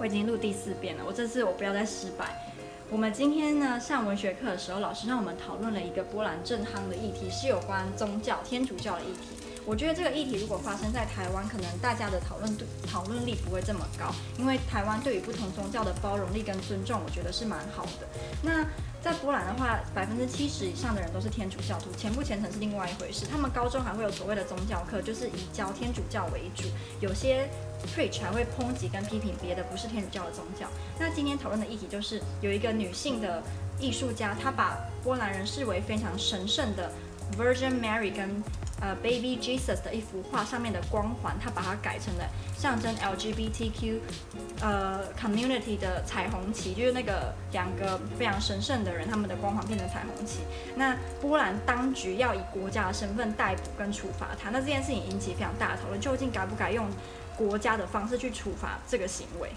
我已经录第四遍了，我这次我不要再失败。我们今天呢上文学课的时候，老师让我们讨论了一个波兰正撼的议题，是有关宗教天主教的议题。我觉得这个议题如果发生在台湾，可能大家的讨论度讨论力不会这么高，因为台湾对于不同宗教的包容力跟尊重，我觉得是蛮好的。那在波兰的话，百分之七十以上的人都是天主教徒，虔不虔诚是另外一回事。他们高中还会有所谓的宗教课，就是以教天主教为主，有些 preach 还会抨击跟批评别的不是天主教的宗教。那今天讨论的议题就是有一个女性的艺术家，她把波兰人视为非常神圣的 Virgin Mary 跟呃，Baby Jesus 的一幅画上面的光环，他把它改成了象征 LGBTQ 呃 community 的彩虹旗，就是那个两个非常神圣的人，他们的光环变成彩虹旗。那波兰当局要以国家的身份逮捕跟处罚他，那这件事情引起非常大的讨论，究竟该不该用国家的方式去处罚这个行为？